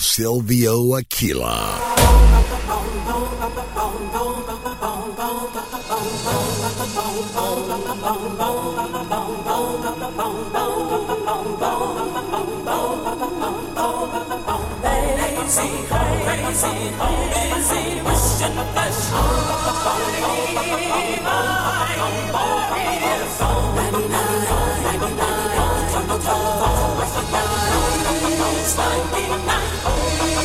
Silvio Aquila. Most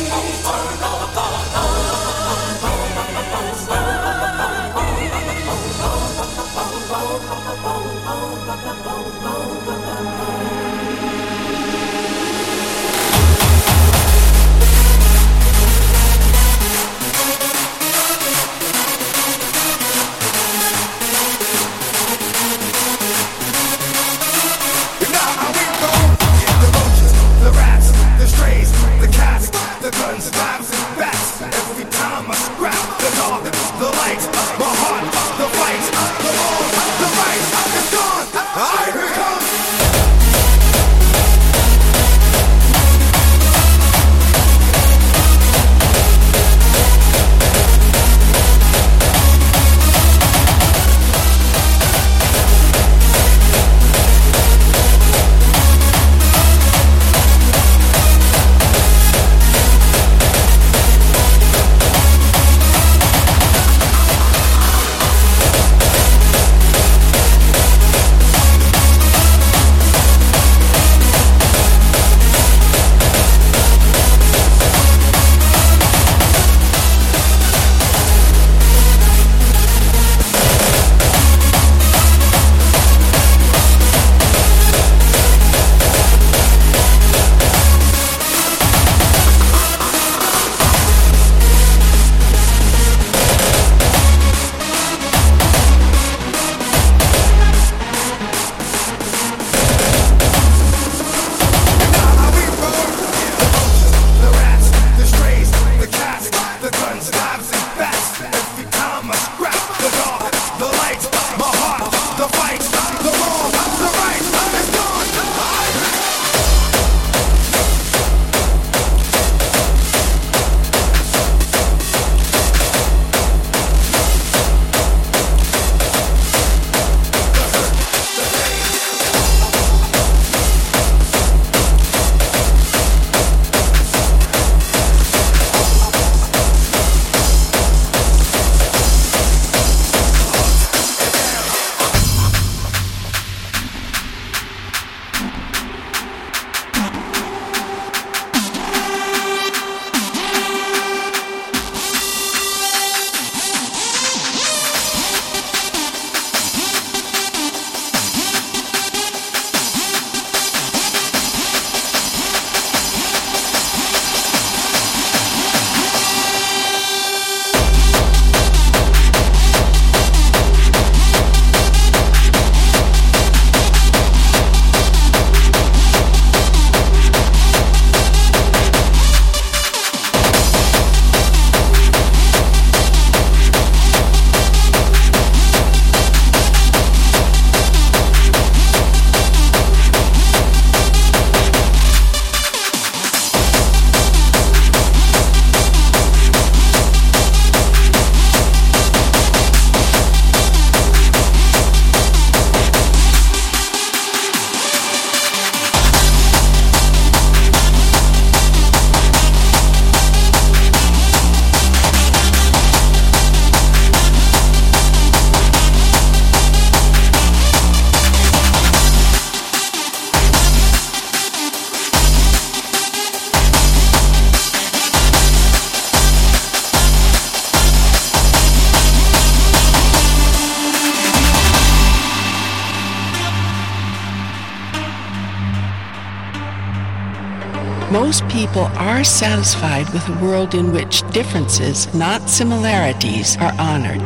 are satisfied with a world in which differences, not similarities, are honored.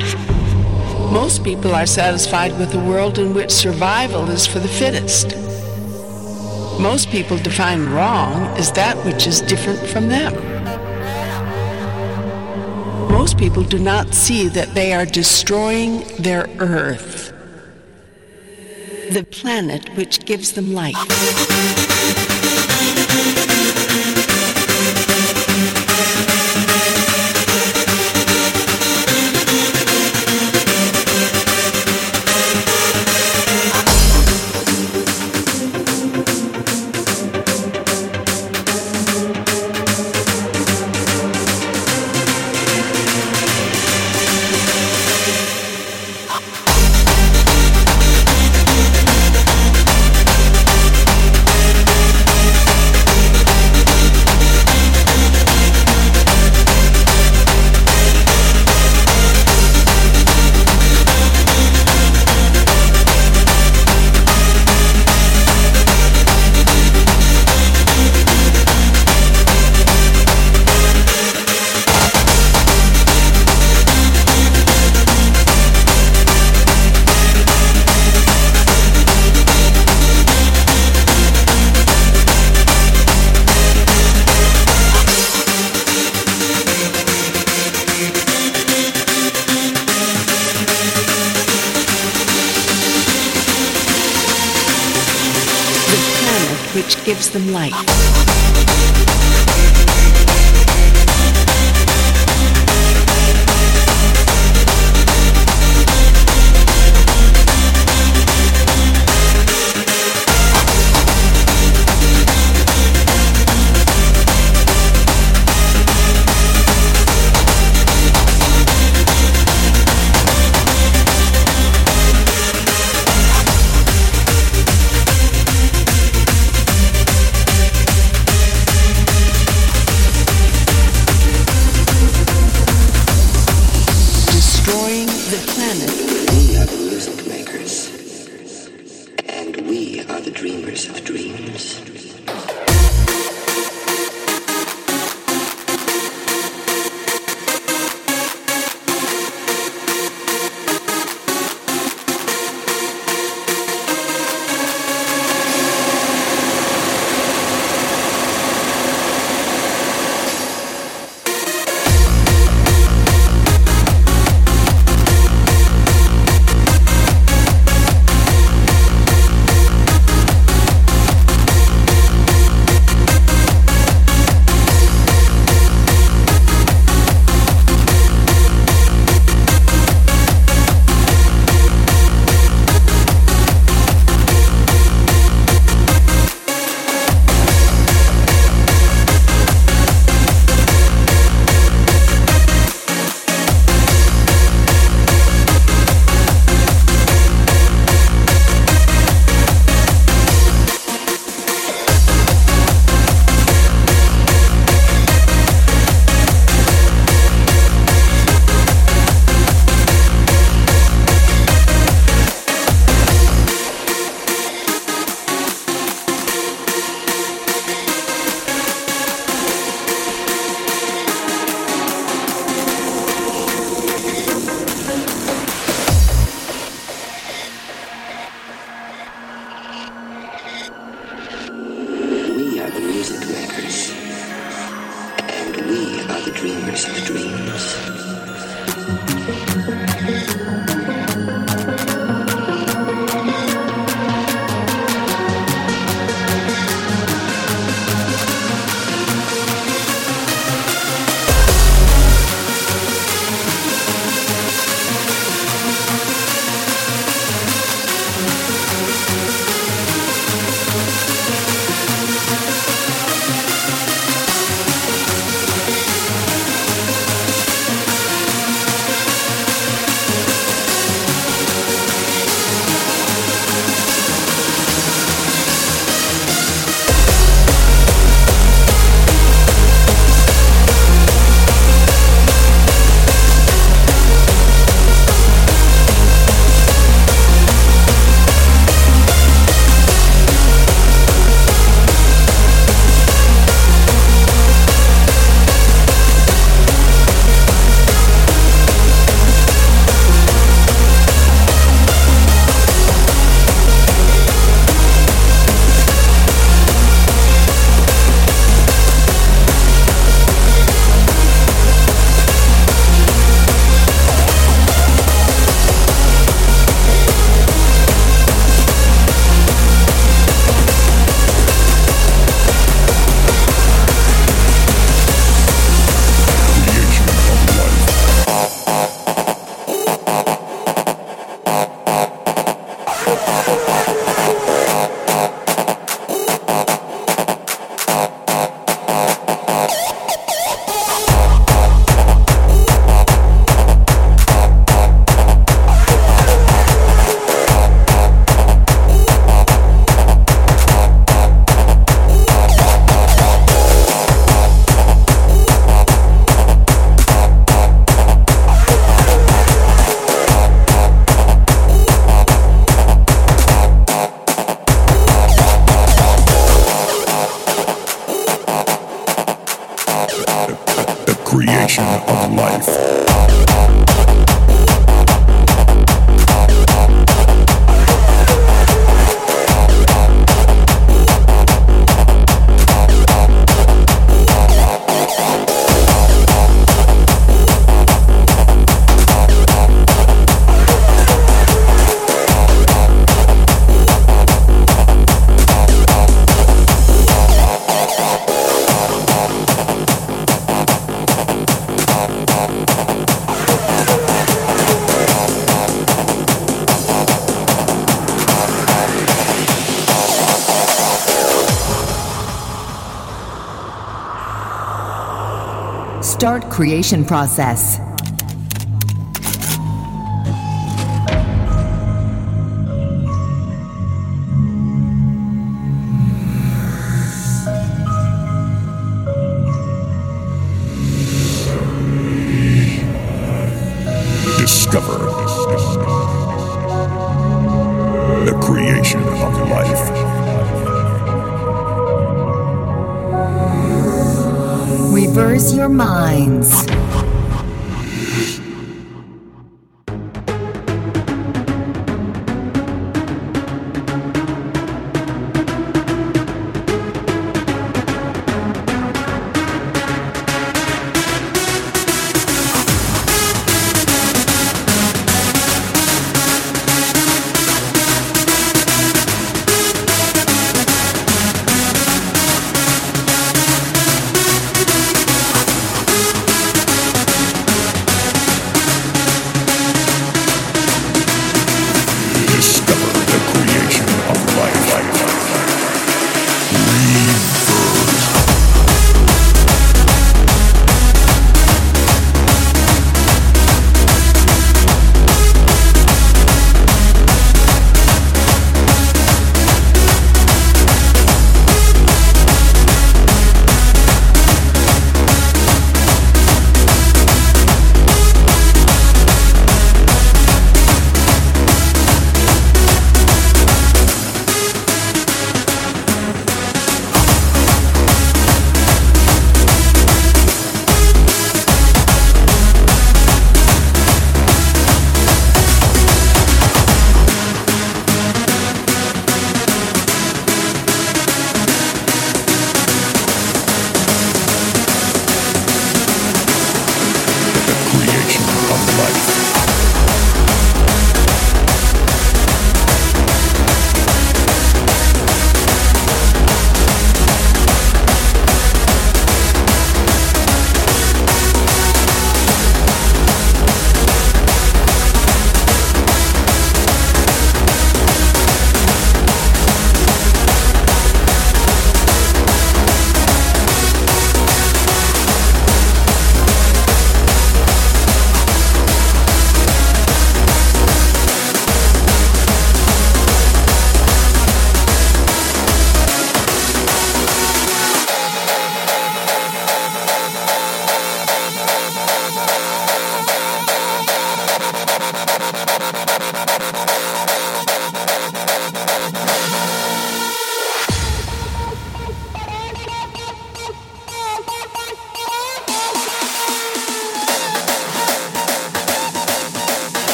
Most people are satisfied with a world in which survival is for the fittest. Most people define wrong as that which is different from them. Most people do not see that they are destroying their earth, the planet which gives them life. Gives them life. Start creation process.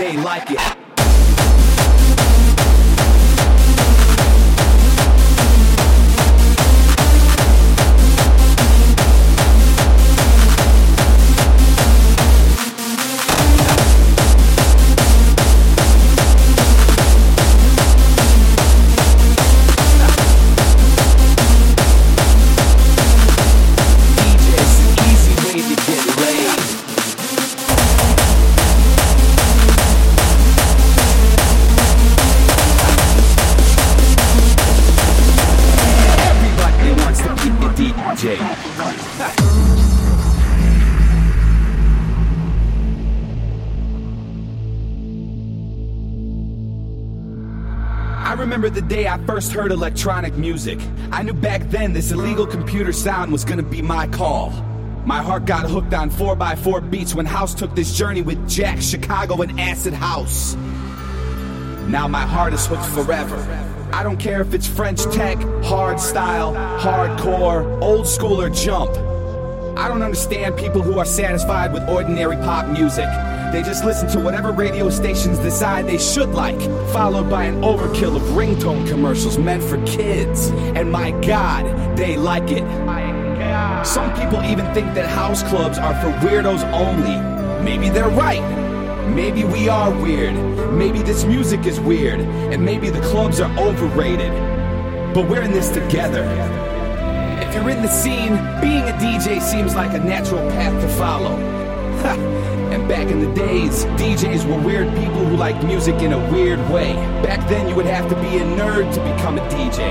They like it. Day I first heard electronic music. I knew back then this illegal computer sound was gonna be my call. My heart got hooked on 4x4 beats when House took this journey with Jack, Chicago, and Acid House. Now my heart is hooked forever. I don't care if it's French tech, hard style, hardcore, old school, or jump. I don't understand people who are satisfied with ordinary pop music. They just listen to whatever radio stations decide they should like, followed by an overkill of ringtone commercials meant for kids. And my God, they like it. Some people even think that house clubs are for weirdos only. Maybe they're right. Maybe we are weird. Maybe this music is weird. And maybe the clubs are overrated. But we're in this together. If you're in the scene, being a DJ seems like a natural path to follow. And back in the days, DJs were weird people who liked music in a weird way. Back then, you would have to be a nerd to become a DJ.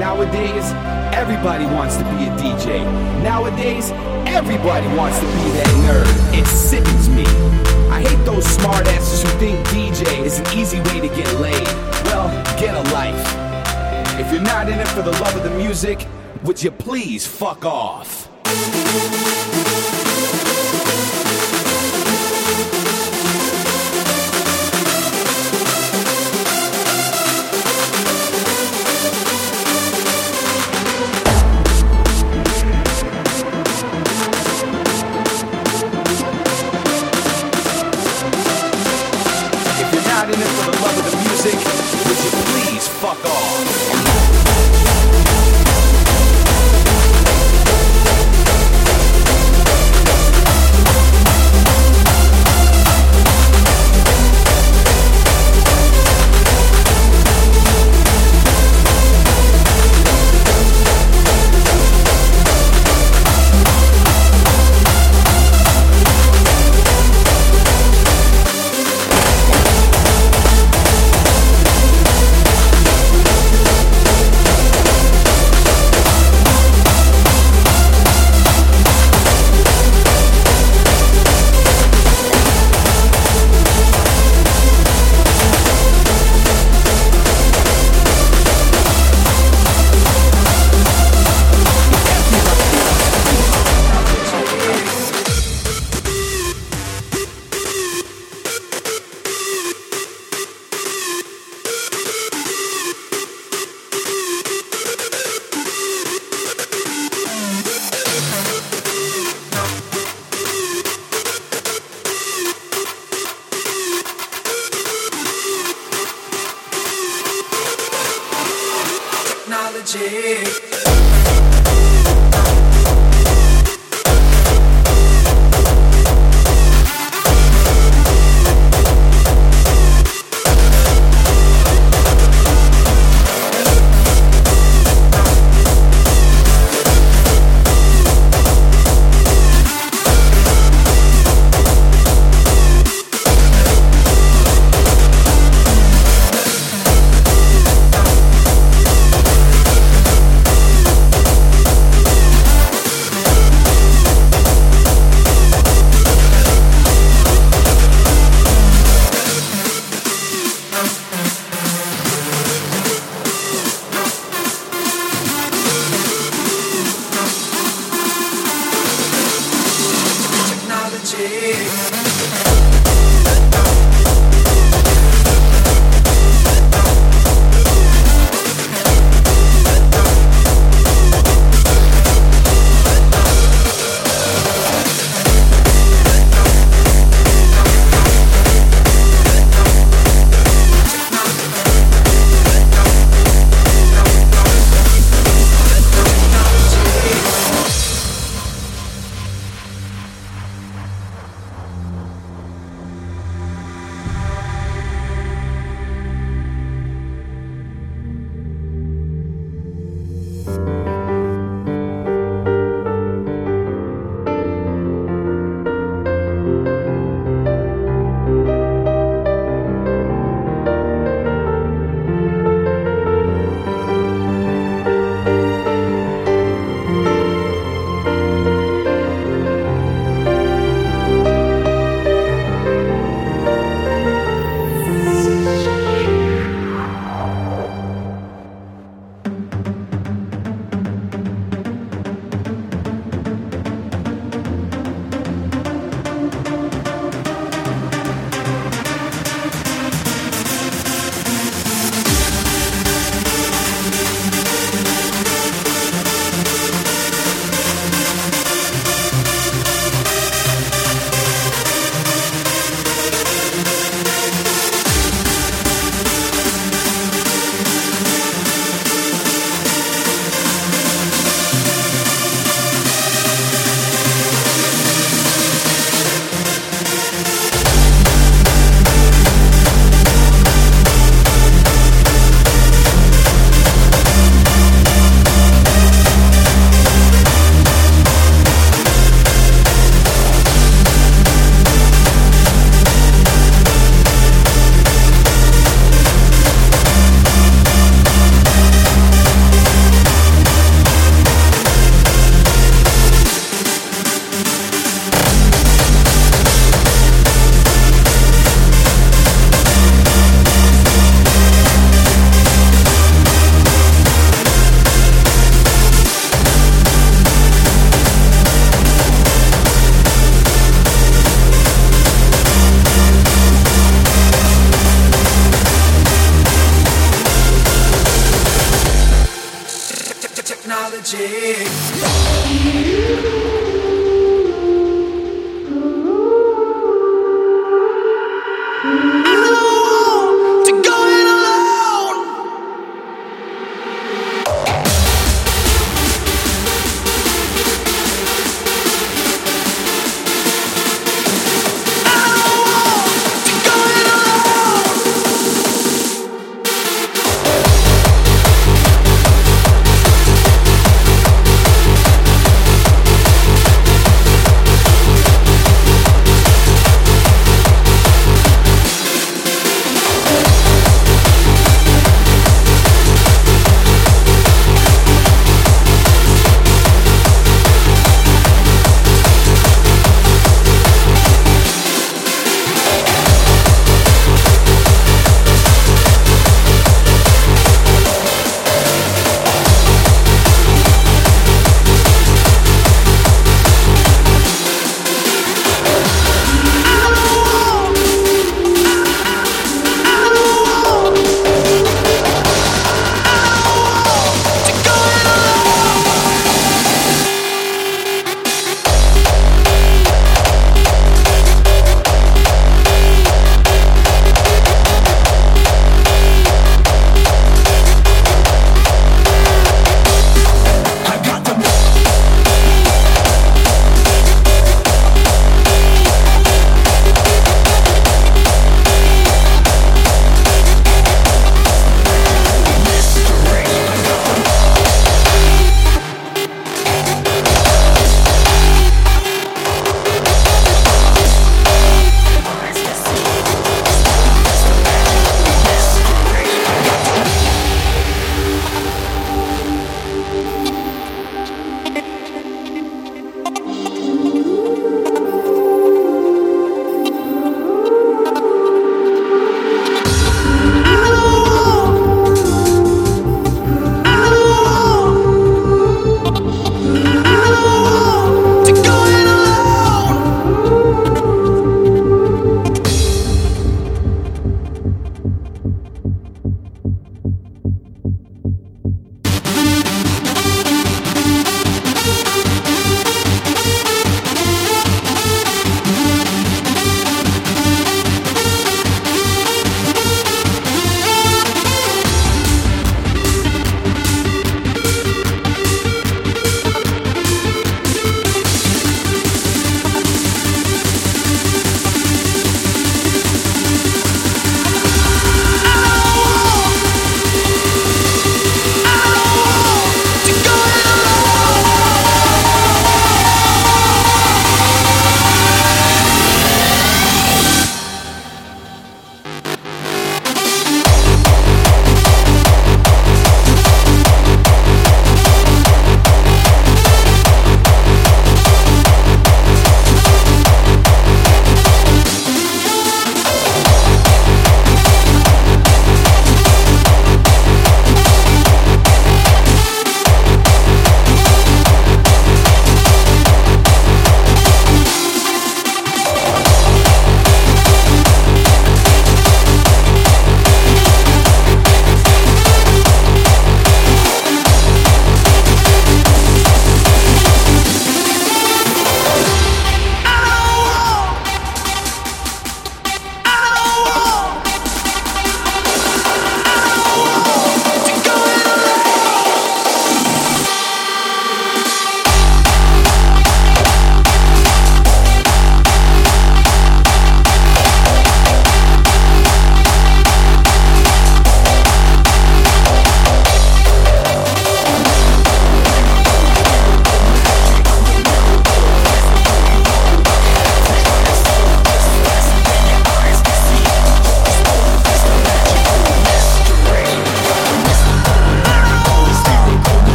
Nowadays, everybody wants to be a DJ. Nowadays, everybody wants to be that nerd. It sickens me. I hate those smartasses who think DJ is an easy way to get laid. Well, get a life. If you're not in it for the love of the music, would you please fuck off?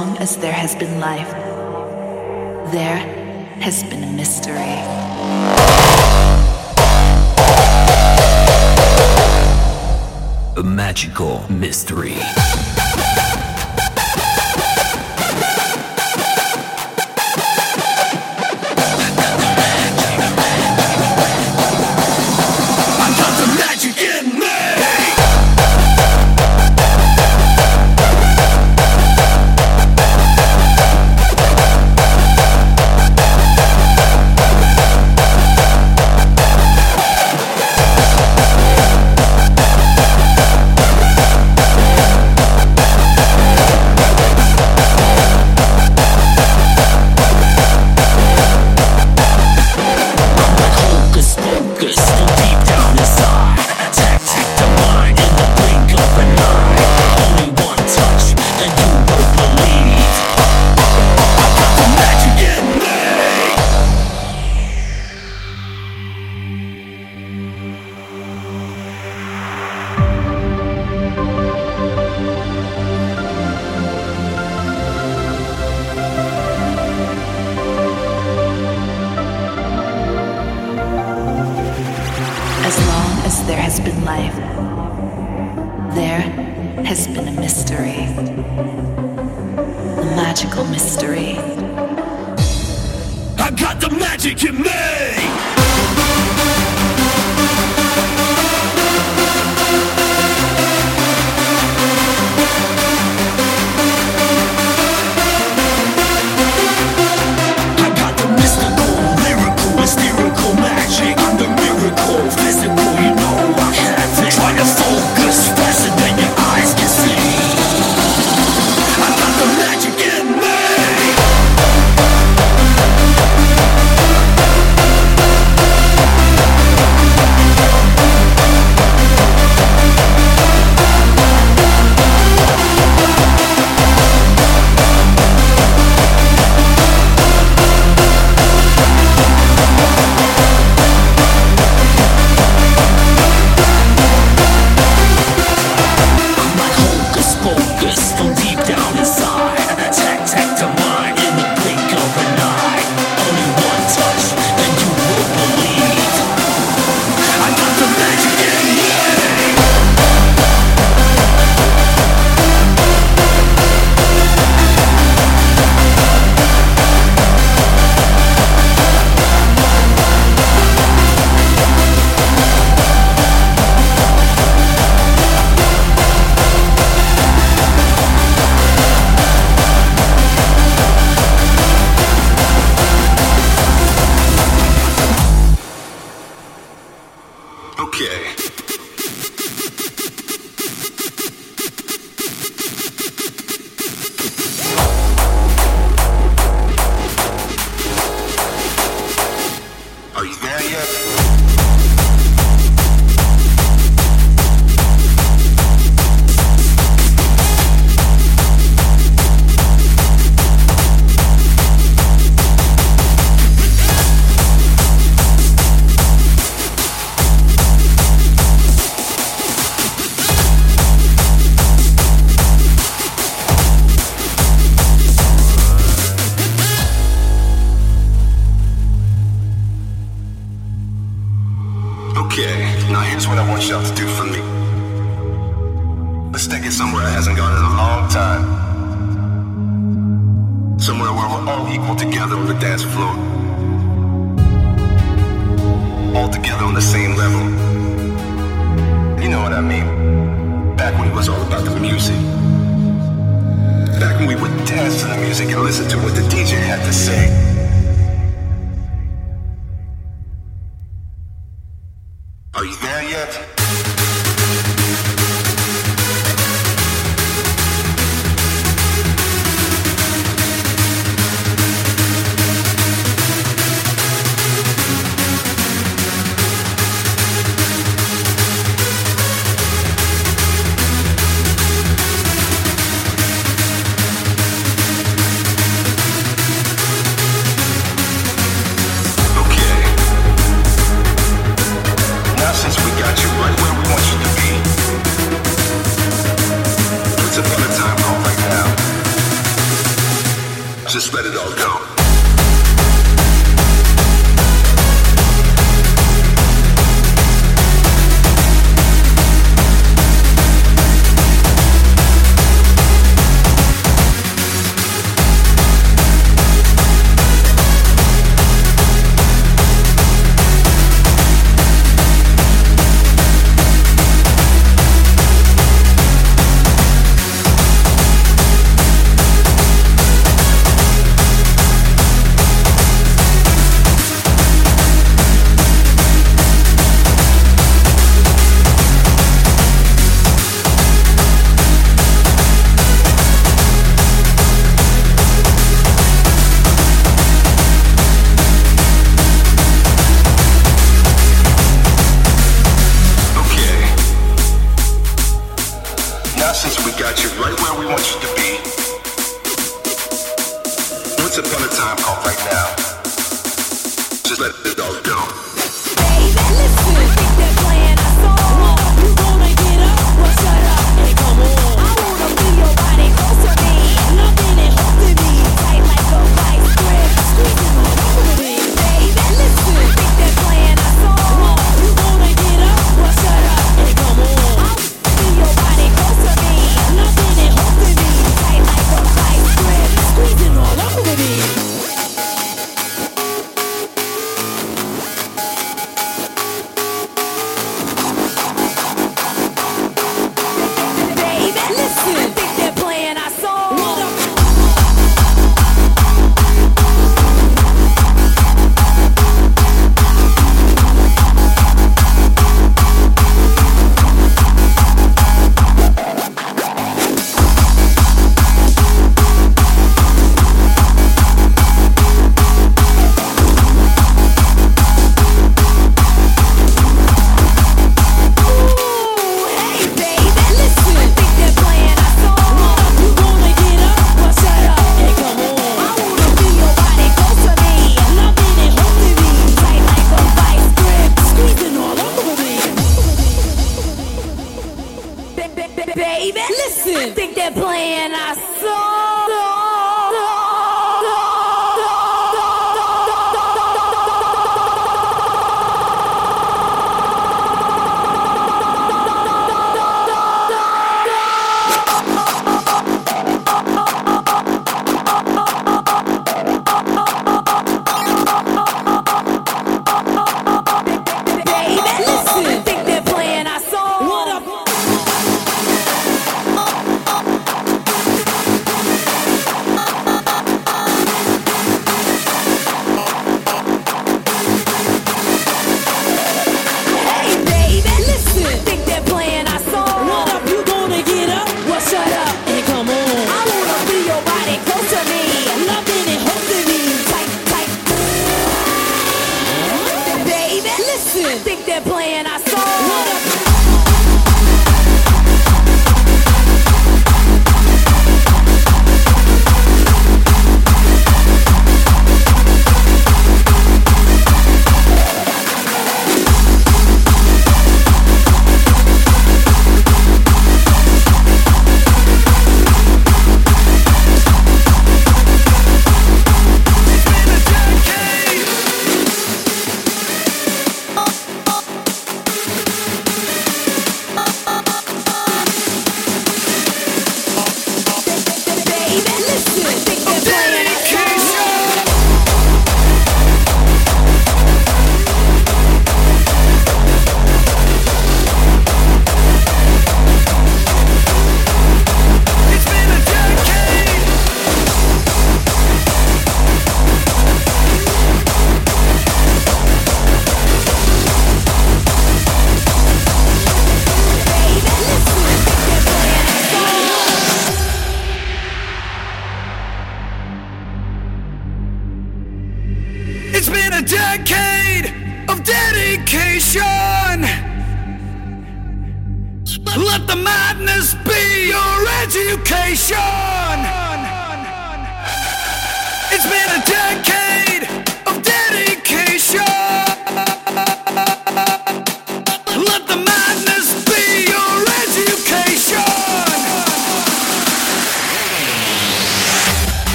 Long as there has been life, there has been a mystery. A magical mystery.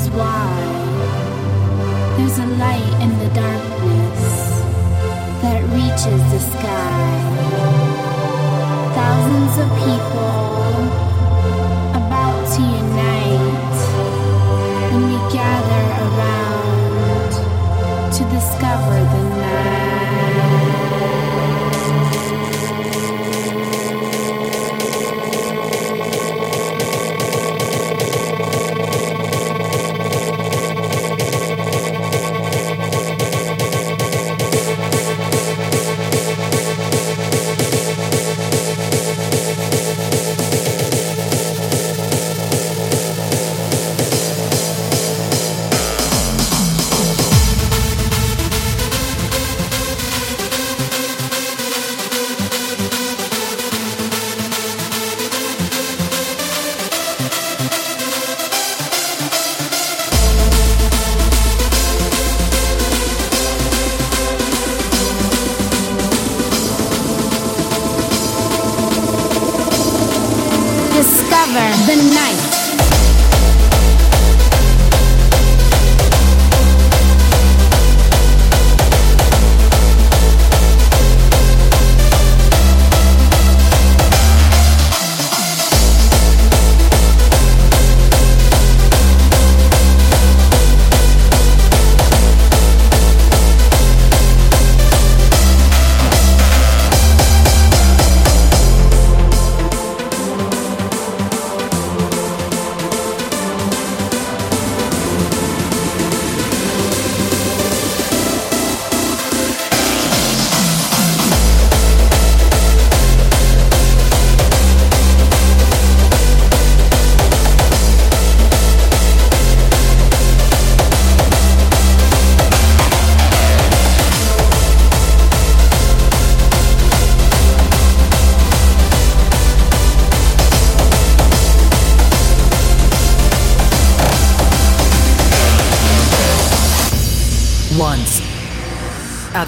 is why there's a light in the darkness that reaches the sky. Thousands of people about to unite and we gather.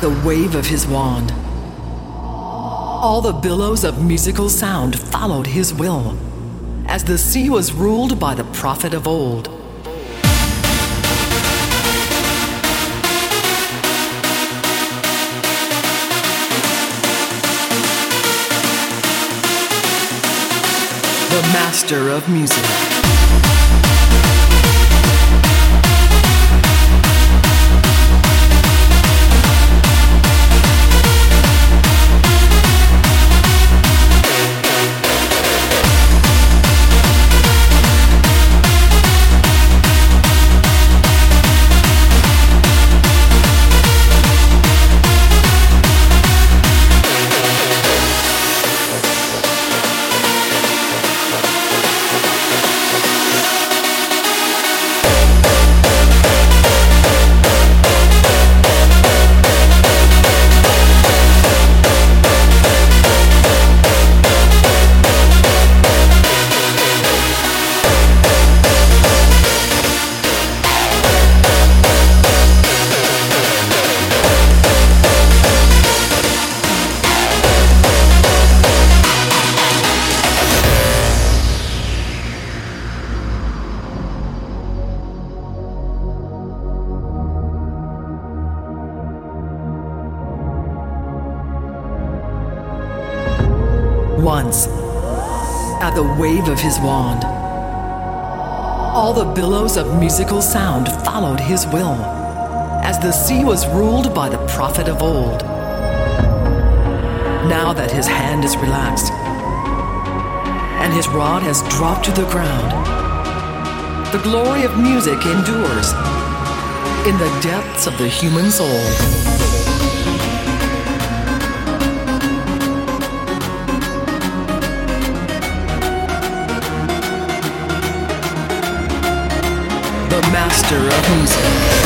The wave of his wand, all the billows of musical sound followed his will, as the sea was ruled by the prophet of old. The master of music. Billows of musical sound followed his will, as the sea was ruled by the prophet of old. Now that his hand is relaxed, and his rod has dropped to the ground, the glory of music endures in the depths of the human soul. Master of music.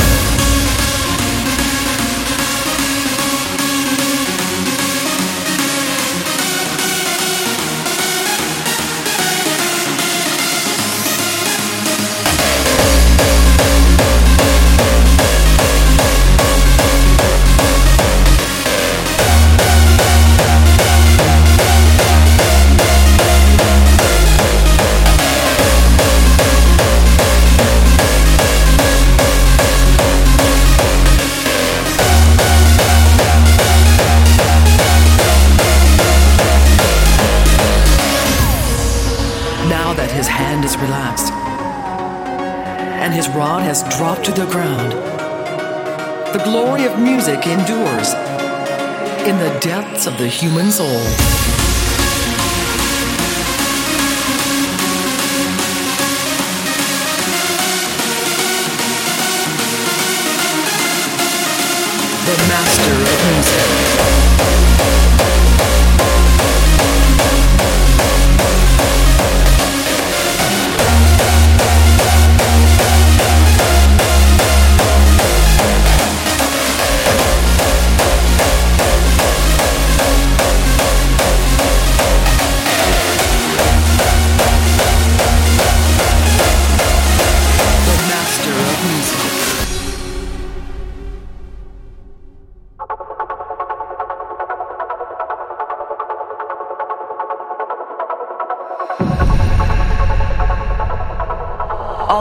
Of the human soul.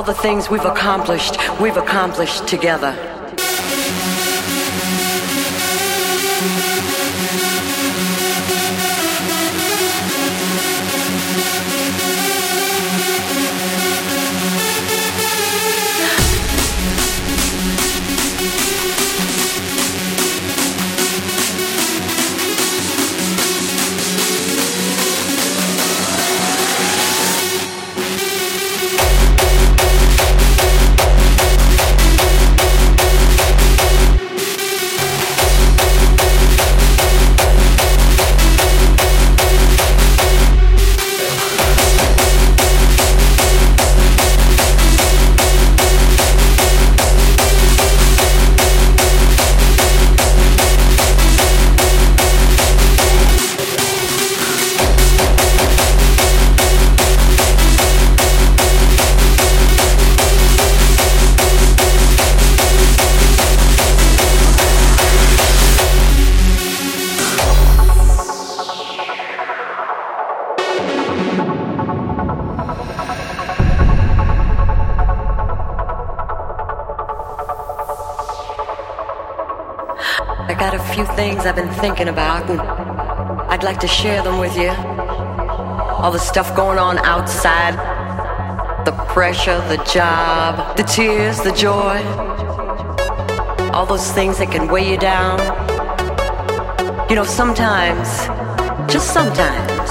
The things we've accomplished, we've accomplished together. Things I've been thinking about, and I'd like to share them with you. All the stuff going on outside the pressure, the job, the tears, the joy. All those things that can weigh you down. You know, sometimes, just sometimes,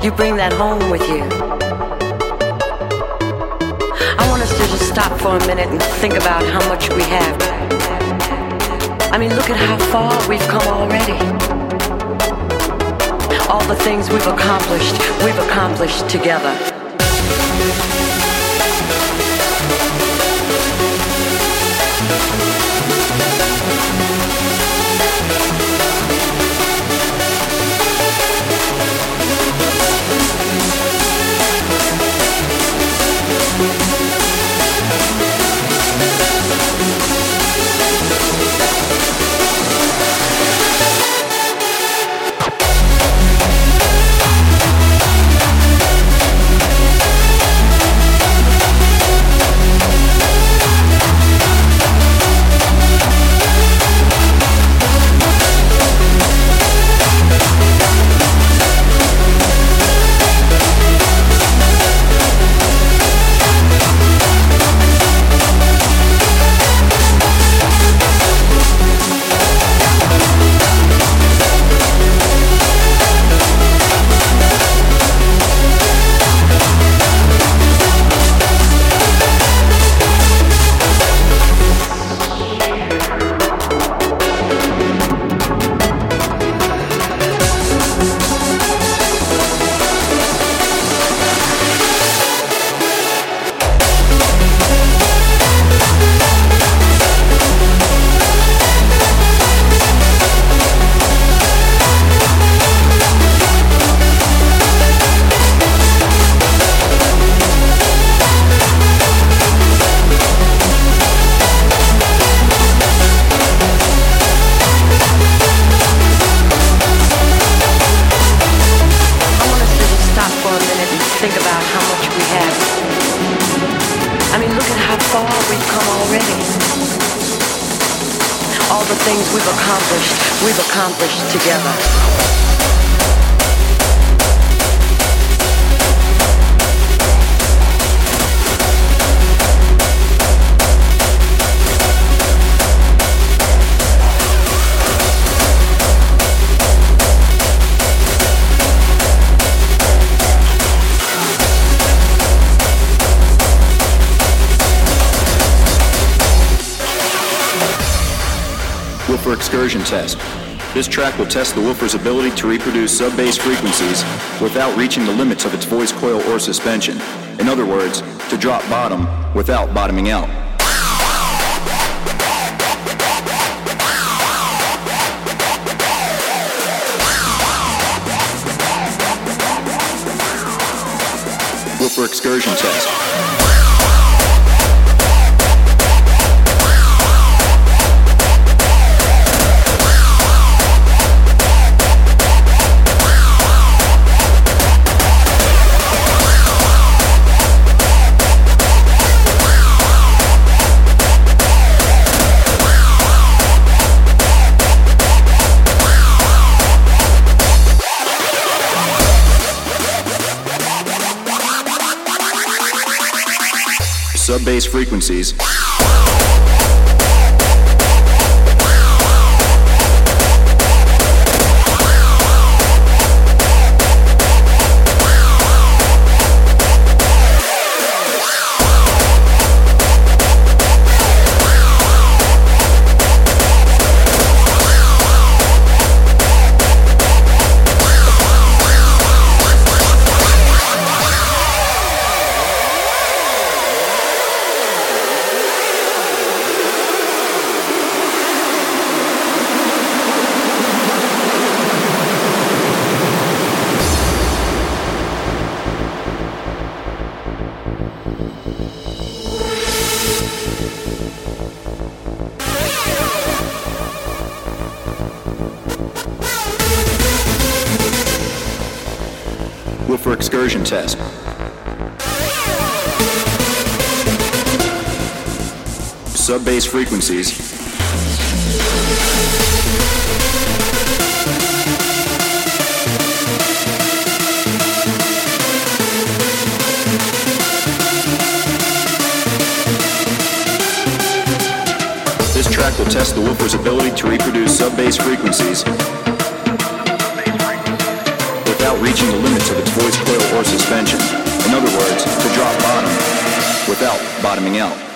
you bring that home with you. I want us to just stop for a minute and think about how much we have. I mean, look at how far we've come already. All the things we've accomplished, we've accomplished together. Test. This track will test the woofer's ability to reproduce sub-bass frequencies without reaching the limits of its voice coil or suspension. In other words, to drop bottom without bottoming out. Woofer excursion test. Sub-bass frequencies. Frequencies. This track will test the woofer's ability to reproduce sub-bass frequencies without reaching the limits of its voice coil or suspension. In other words, to drop bottom without bottoming out.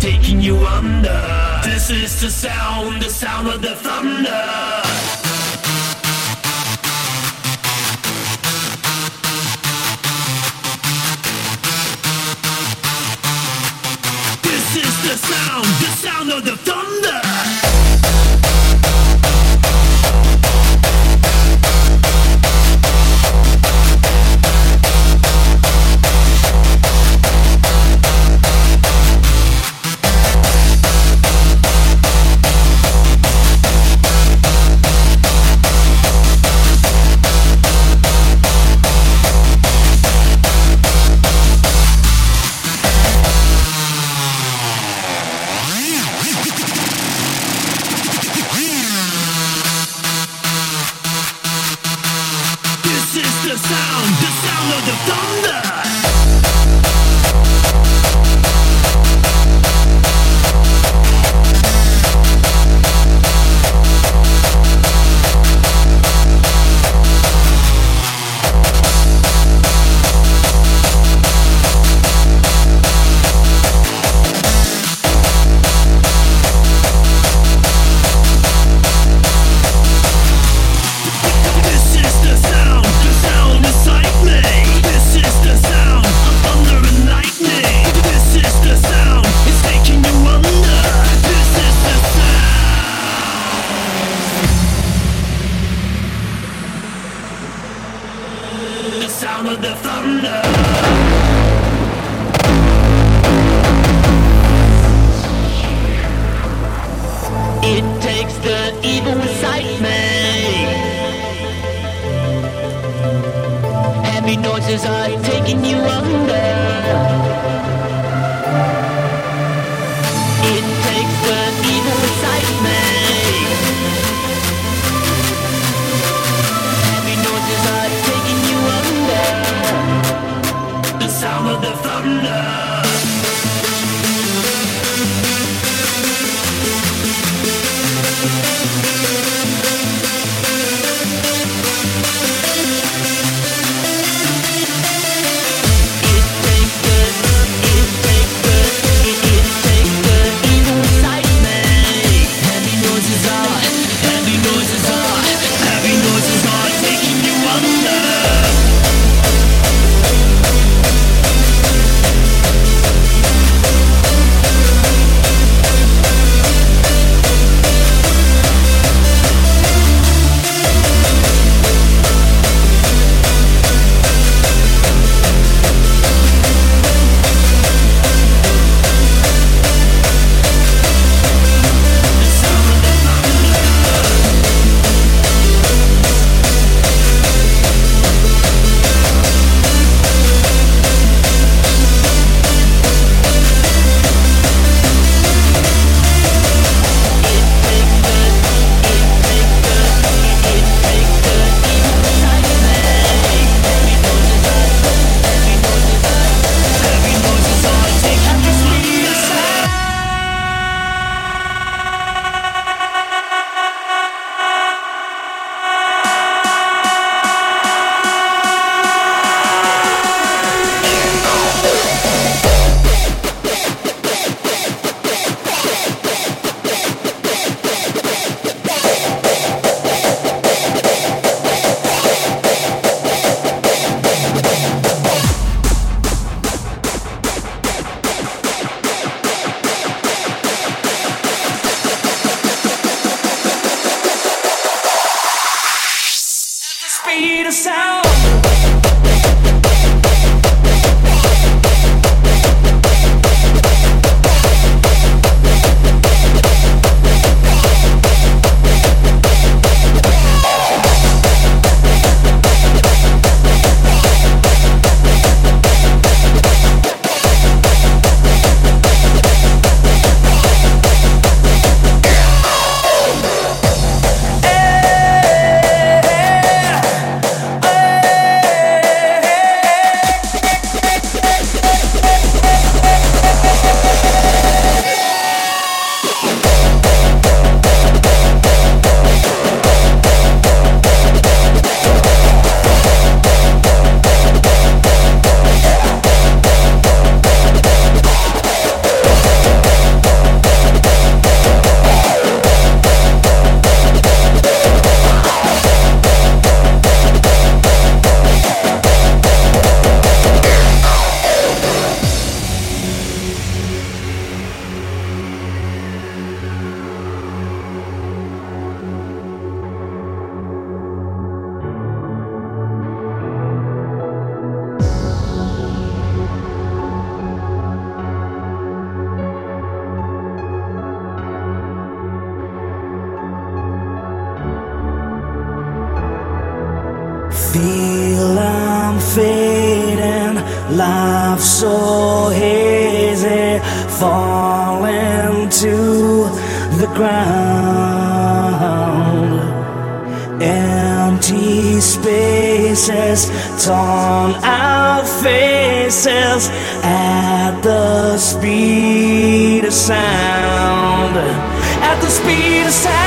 Taking you under. This is the sound, the sound of the thunder. This is the sound, the sound of the thunder. falling to the ground. Empty spaces, torn out faces at the speed of sound. At the speed of sound.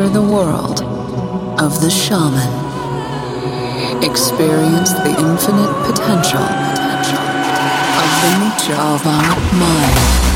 enter the world of the shaman. Experience the infinite potential of the nature of our mind.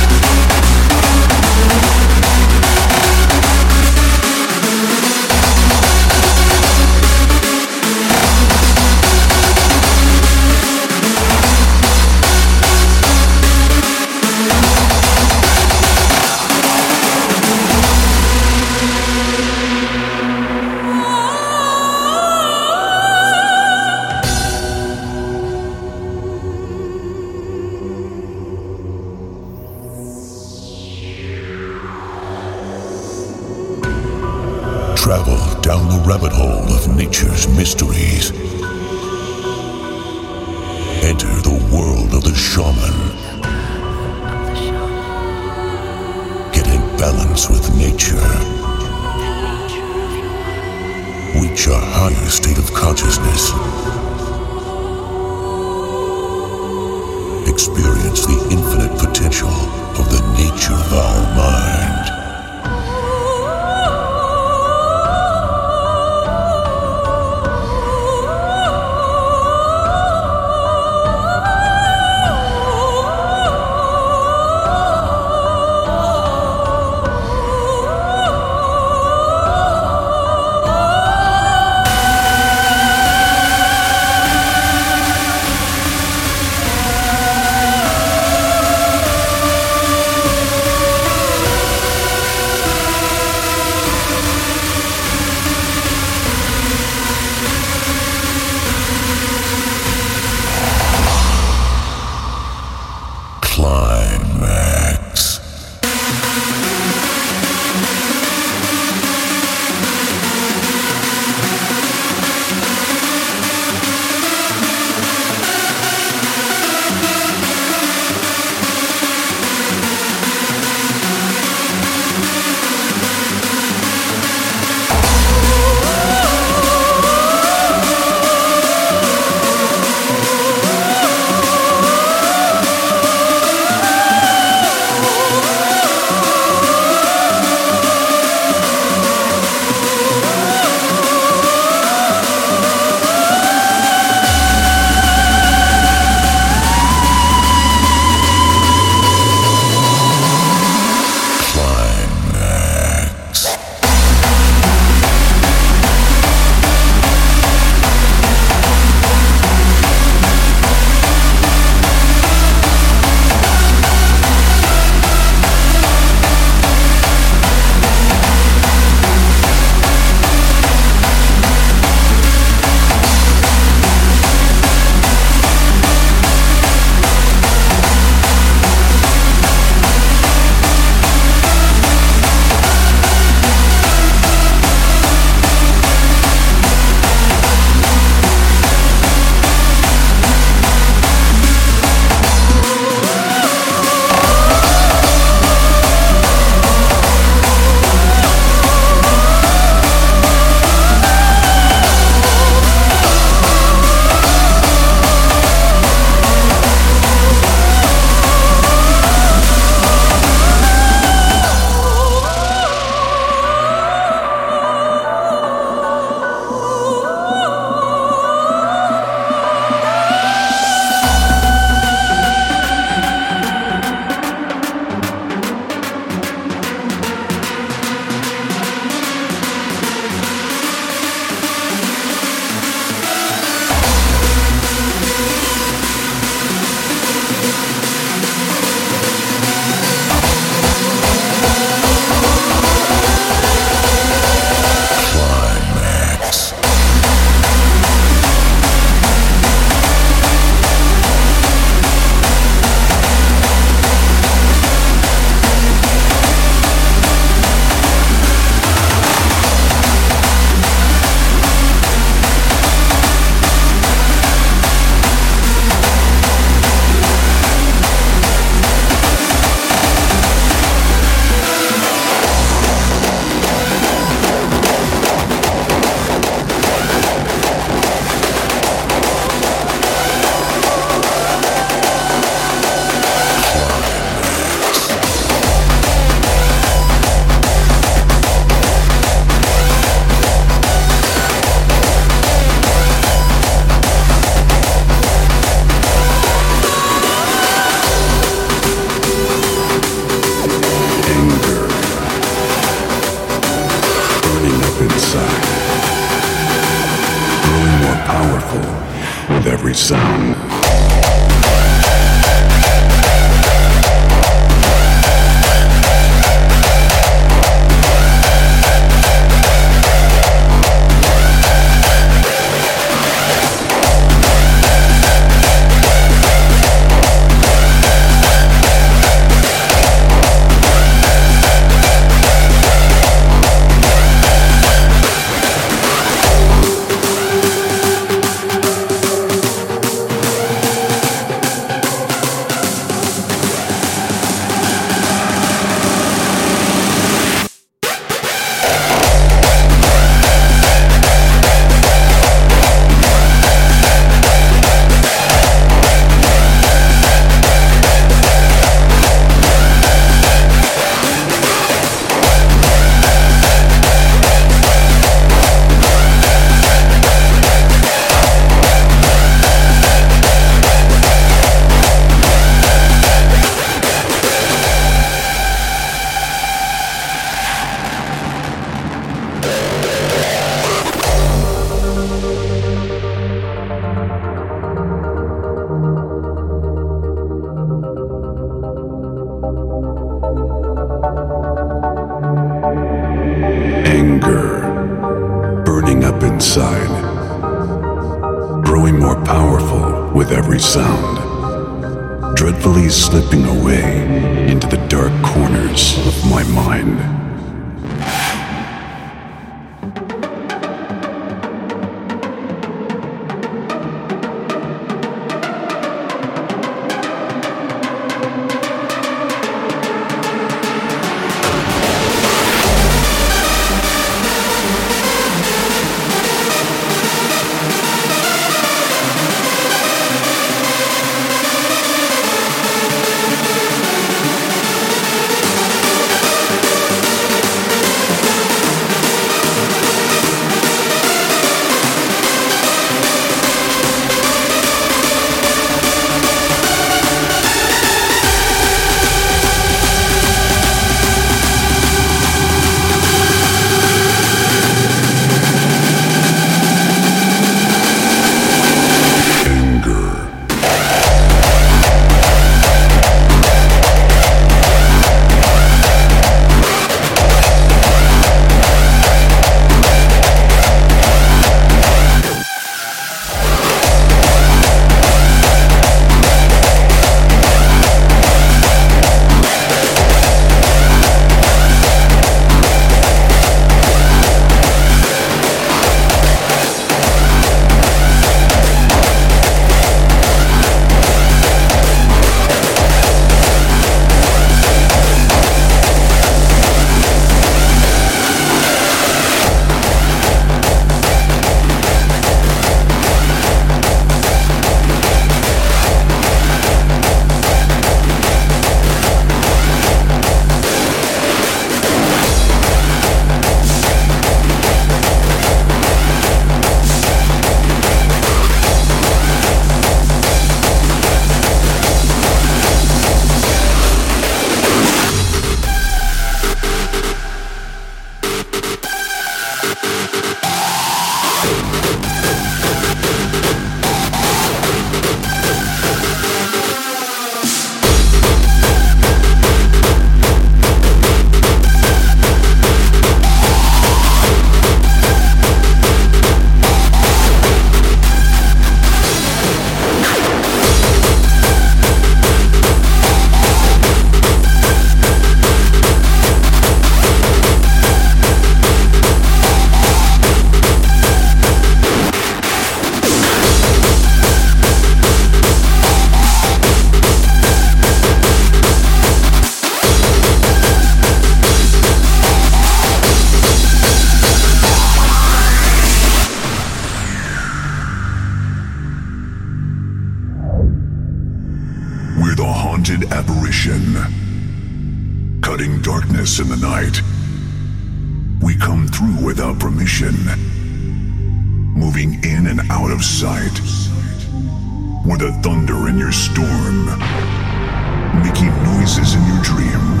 noises in your dream,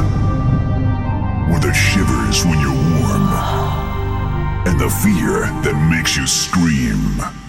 or the shivers when you're warm, and the fear that makes you scream.